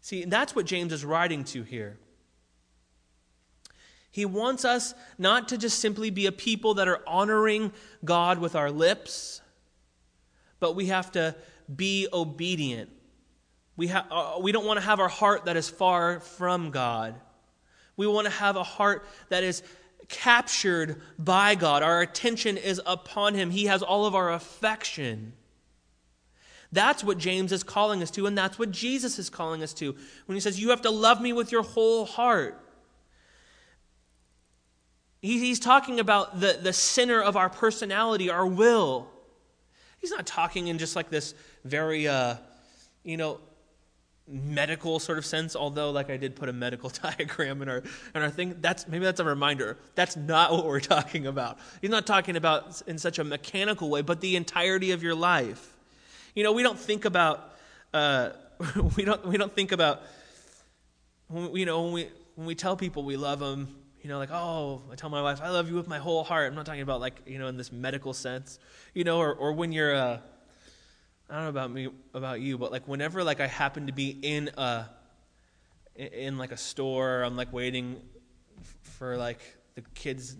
See, that's what James is writing to here. He wants us not to just simply be a people that are honoring God with our lips, but we have to be obedient. We, ha- uh, we don't want to have our heart that is far from God. We want to have a heart that is captured by God. Our attention is upon Him. He has all of our affection. That's what James is calling us to, and that's what Jesus is calling us to when he says, You have to love me with your whole heart. He's talking about the, the center of our personality, our will. He's not talking in just like this very, uh, you know, medical sort of sense although like i did put a medical diagram in our in our thing. That's maybe that's a reminder. That's not what we're talking about. He's not talking about in such a mechanical way but the entirety of your life. You know we don't think about uh, we don't we don't think about you know when we when we tell people we love them you know like oh i tell my wife i love you with my whole heart. I'm not talking about like you know in this medical sense. You know or, or when you're uh, I don't know about me about you, but like whenever like I happen to be in a in like a store, I'm like waiting for like the kids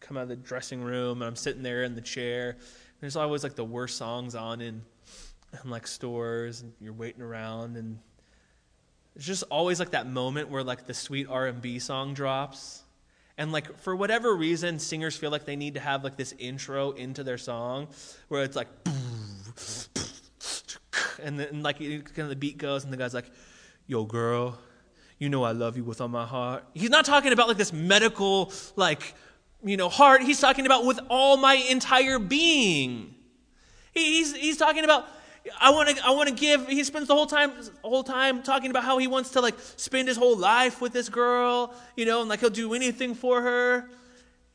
come out of the dressing room, and I'm sitting there in the chair. There's always like the worst songs on in, in like stores, and you're waiting around, and it's just always like that moment where like the sweet R&B song drops. And like for whatever reason, singers feel like they need to have like this intro into their song where it's like boom, and then like kind of the beat goes, and the guy's like, "Yo, girl, you know I love you with all my heart." He's not talking about like this medical like you know heart. He's talking about with all my entire being. He's he's talking about I want to I want to give he spends the whole time whole time talking about how he wants to like spend his whole life with this girl, you know, and like he'll do anything for her.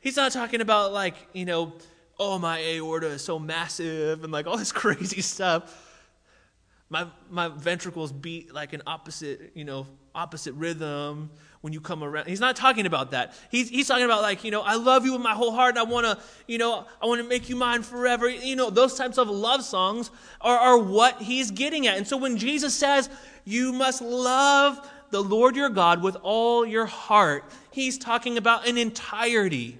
He's not talking about like, you know, oh, my aorta is so massive and like all this crazy stuff. My, my ventricles beat like an opposite, you know, opposite rhythm when you come around. He's not talking about that. He's, he's talking about like, you know, I love you with my whole heart I want to, you know, I want to make you mine forever. You know, those types of love songs are, are what he's getting at. And so when Jesus says, you must love the Lord your God with all your heart, he's talking about an entirety.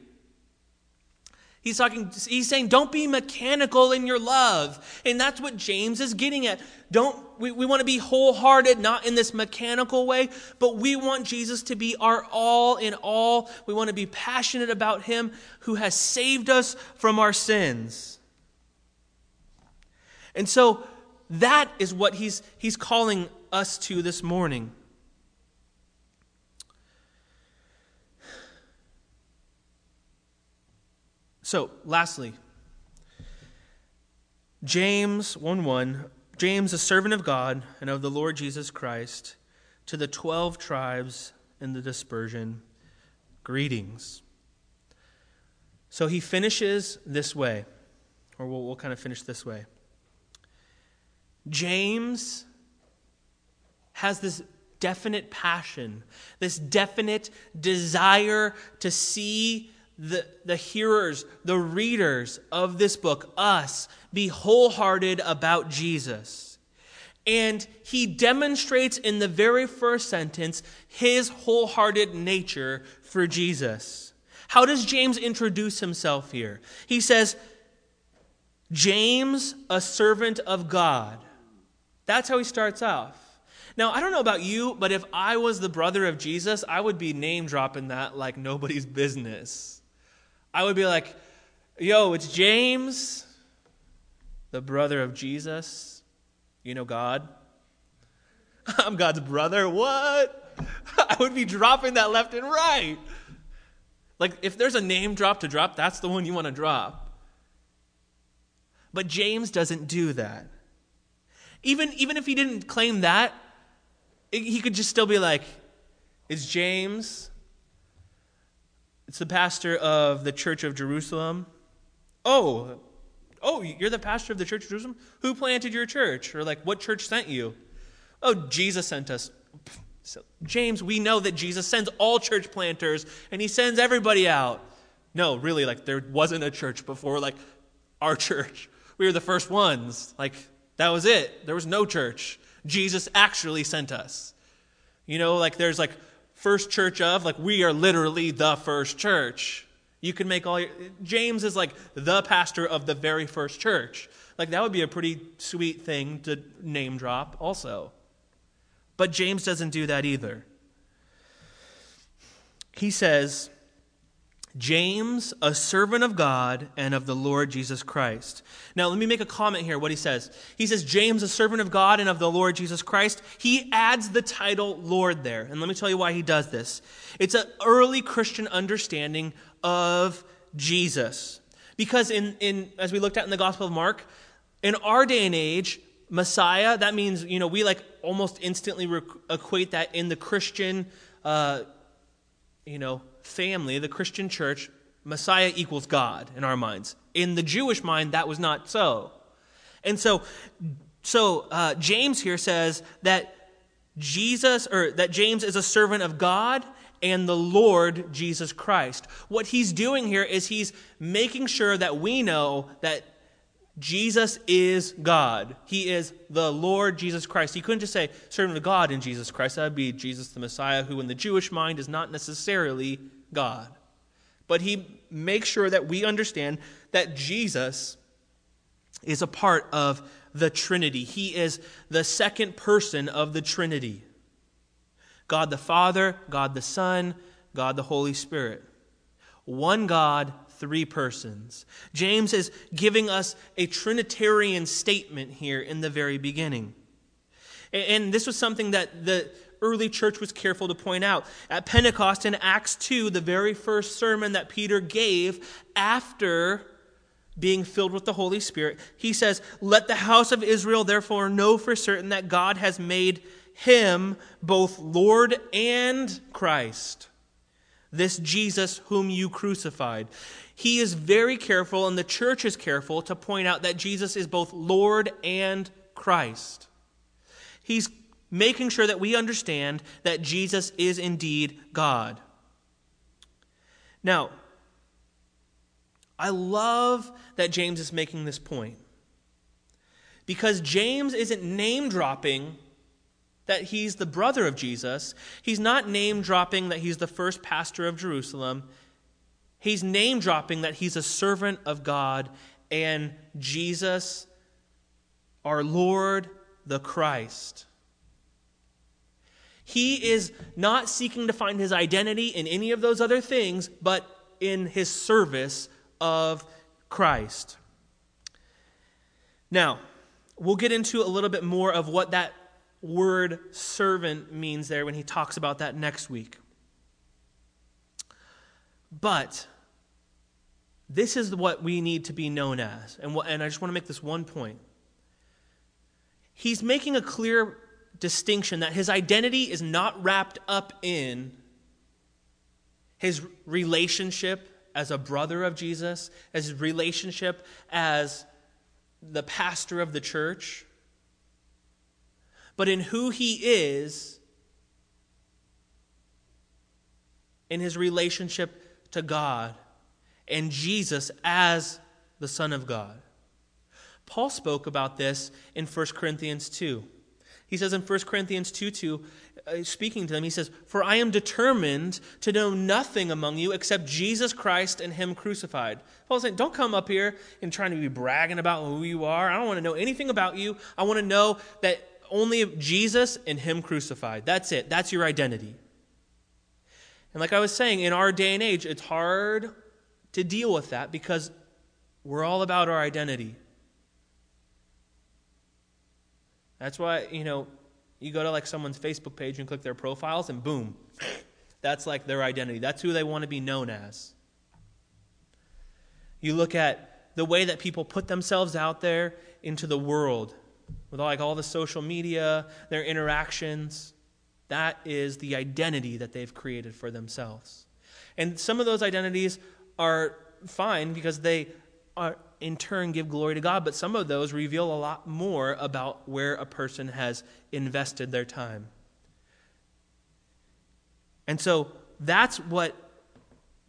He's talking, he's saying, don't be mechanical in your love. And that's what James is getting at. Don't, we, we want to be wholehearted, not in this mechanical way, but we want Jesus to be our all in all. We want to be passionate about him who has saved us from our sins. And so that is what he's, he's calling us to this morning. So, lastly, James 1 1 James, a servant of God and of the Lord Jesus Christ, to the 12 tribes in the dispersion, greetings. So he finishes this way, or we'll, we'll kind of finish this way. James has this definite passion, this definite desire to see the, the hearers, the readers of this book, us, be wholehearted about Jesus. And he demonstrates in the very first sentence his wholehearted nature for Jesus. How does James introduce himself here? He says, James, a servant of God. That's how he starts off. Now, I don't know about you, but if I was the brother of Jesus, I would be name dropping that like nobody's business. I would be like, yo, it's James, the brother of Jesus. You know God? I'm God's brother. What? I would be dropping that left and right. Like, if there's a name drop to drop, that's the one you want to drop. But James doesn't do that. Even, even if he didn't claim that, he could just still be like, it's James. It's the pastor of the Church of Jerusalem. Oh, oh, you're the pastor of the Church of Jerusalem? Who planted your church? Or like, what church sent you? Oh, Jesus sent us. So, James, we know that Jesus sends all church planters and he sends everybody out. No, really, like, there wasn't a church before, like, our church. We were the first ones. Like, that was it. There was no church. Jesus actually sent us. You know, like there's like first church of, like we are literally the first church. You can make all your, James is like the pastor of the very first church. Like that would be a pretty sweet thing to name drop also. But James doesn't do that either. He says, James, a servant of God and of the Lord Jesus Christ. Now, let me make a comment here what he says. He says, James, a servant of God and of the Lord Jesus Christ. He adds the title Lord there. And let me tell you why he does this. It's an early Christian understanding of Jesus. Because, in, in, as we looked at in the Gospel of Mark, in our day and age, Messiah, that means, you know, we like almost instantly re- equate that in the Christian, uh, you know, family, the Christian church, Messiah equals God in our minds. In the Jewish mind, that was not so. And so, so uh, James here says that Jesus, or that James is a servant of God and the Lord Jesus Christ. What he's doing here is he's making sure that we know that Jesus is God. He is the Lord Jesus Christ. He couldn't just say servant of God in Jesus Christ. That would be Jesus the Messiah, who in the Jewish mind is not necessarily God. But he makes sure that we understand that Jesus is a part of the Trinity. He is the second person of the Trinity God the Father, God the Son, God the Holy Spirit. One God, three persons. James is giving us a Trinitarian statement here in the very beginning. And this was something that the early church was careful to point out. At Pentecost in Acts 2, the very first sermon that Peter gave after being filled with the Holy Spirit, he says, Let the house of Israel therefore know for certain that God has made him both Lord and Christ this Jesus whom you crucified. He is very careful, and the church is careful to point out that Jesus is both Lord and Christ. He's making sure that we understand that Jesus is indeed God. Now, I love that James is making this point because James isn't name dropping that he's the brother of Jesus. He's not name dropping that he's the first pastor of Jerusalem. He's name dropping that he's a servant of God and Jesus, our Lord, the Christ. He is not seeking to find his identity in any of those other things, but in his service of Christ. Now, we'll get into a little bit more of what that word servant means there when he talks about that next week. But this is what we need to be known as. And, what, and I just want to make this one point. He's making a clear distinction that his identity is not wrapped up in his relationship as a brother of Jesus, as his relationship as the pastor of the church, but in who he is in his relationship to God and Jesus as the Son of God. Paul spoke about this in 1 Corinthians 2. He says in 1 Corinthians 2 2, uh, speaking to them, he says, For I am determined to know nothing among you except Jesus Christ and Him crucified. Paul's saying, Don't come up here and trying to be bragging about who you are. I don't want to know anything about you. I want to know that only Jesus and Him crucified. That's it. That's your identity. And like I was saying, in our day and age, it's hard to deal with that because we're all about our identity. That's why, you know, you go to like someone's Facebook page and click their profiles, and boom, that's like their identity. That's who they want to be known as. You look at the way that people put themselves out there into the world with like all the social media, their interactions. That is the identity that they've created for themselves. And some of those identities are fine because they are in turn give glory to God, but some of those reveal a lot more about where a person has invested their time. And so that's what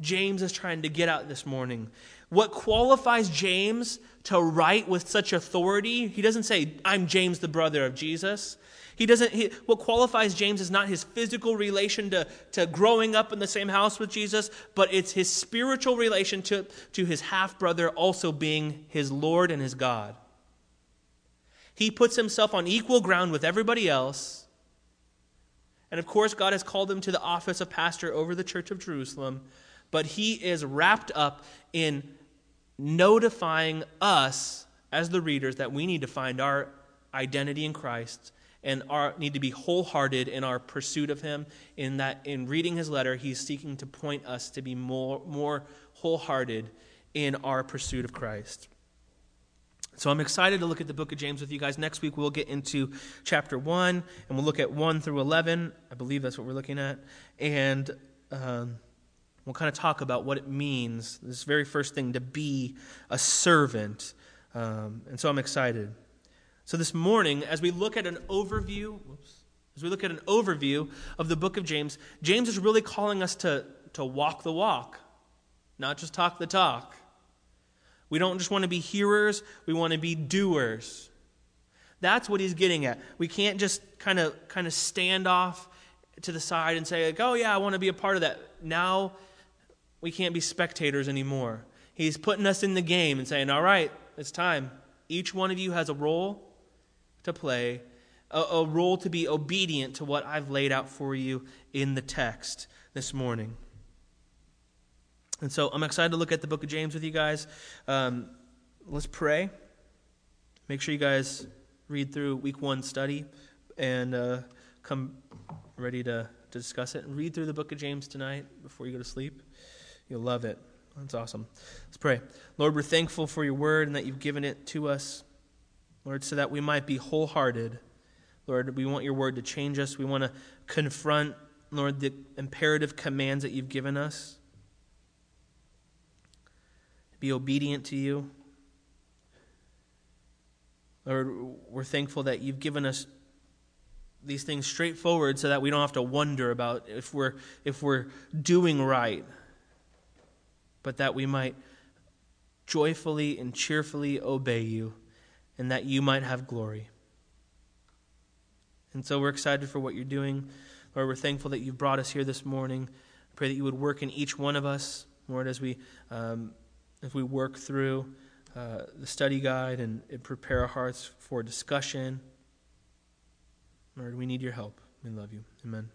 James is trying to get out this morning. What qualifies James to write with such authority, he doesn't say, I'm James, the brother of Jesus. He doesn't, he, what qualifies James is not his physical relation to, to growing up in the same house with Jesus, but it's his spiritual relation to, to his half brother also being his Lord and his God. He puts himself on equal ground with everybody else. And of course, God has called him to the office of pastor over the church of Jerusalem, but he is wrapped up in notifying us as the readers that we need to find our identity in Christ and our, need to be wholehearted in our pursuit of him. In that in reading his letter he's seeking to point us to be more, more wholehearted in our pursuit of christ. So i'm excited to look at the book of james with you guys. Next week we'll get into chapter 1 and we'll look at 1 through 11 i believe that's what we're looking at. And um, we'll kind of talk about what it means this very first thing to be a servant. Um, and so i'm excited so this morning, as we look at an overview, whoops, as we look at an overview of the book of James, James is really calling us to, to walk the walk, not just talk the talk. We don't just want to be hearers, we want to be doers. That's what he's getting at. We can't just kind of kind of stand off to the side and say, like, oh yeah, I want to be a part of that. Now we can't be spectators anymore. He's putting us in the game and saying, all right, it's time. Each one of you has a role to play, a, a role to be obedient to what I've laid out for you in the text this morning. And so I'm excited to look at the book of James with you guys. Um, let's pray. Make sure you guys read through week one study and uh, come ready to, to discuss it. And read through the book of James tonight before you go to sleep. You'll love it. That's awesome. Let's pray. Lord, we're thankful for your word and that you've given it to us. Lord, so that we might be wholehearted. Lord, we want your word to change us. We want to confront, Lord, the imperative commands that you've given us. Be obedient to you. Lord, we're thankful that you've given us these things straightforward so that we don't have to wonder about if we're if we're doing right but that we might joyfully and cheerfully obey you and that you might have glory. And so we're excited for what you're doing. Lord, we're thankful that you've brought us here this morning. I pray that you would work in each one of us, Lord, as we, um, as we work through uh, the study guide and, and prepare our hearts for discussion. Lord, we need your help. We love you. Amen.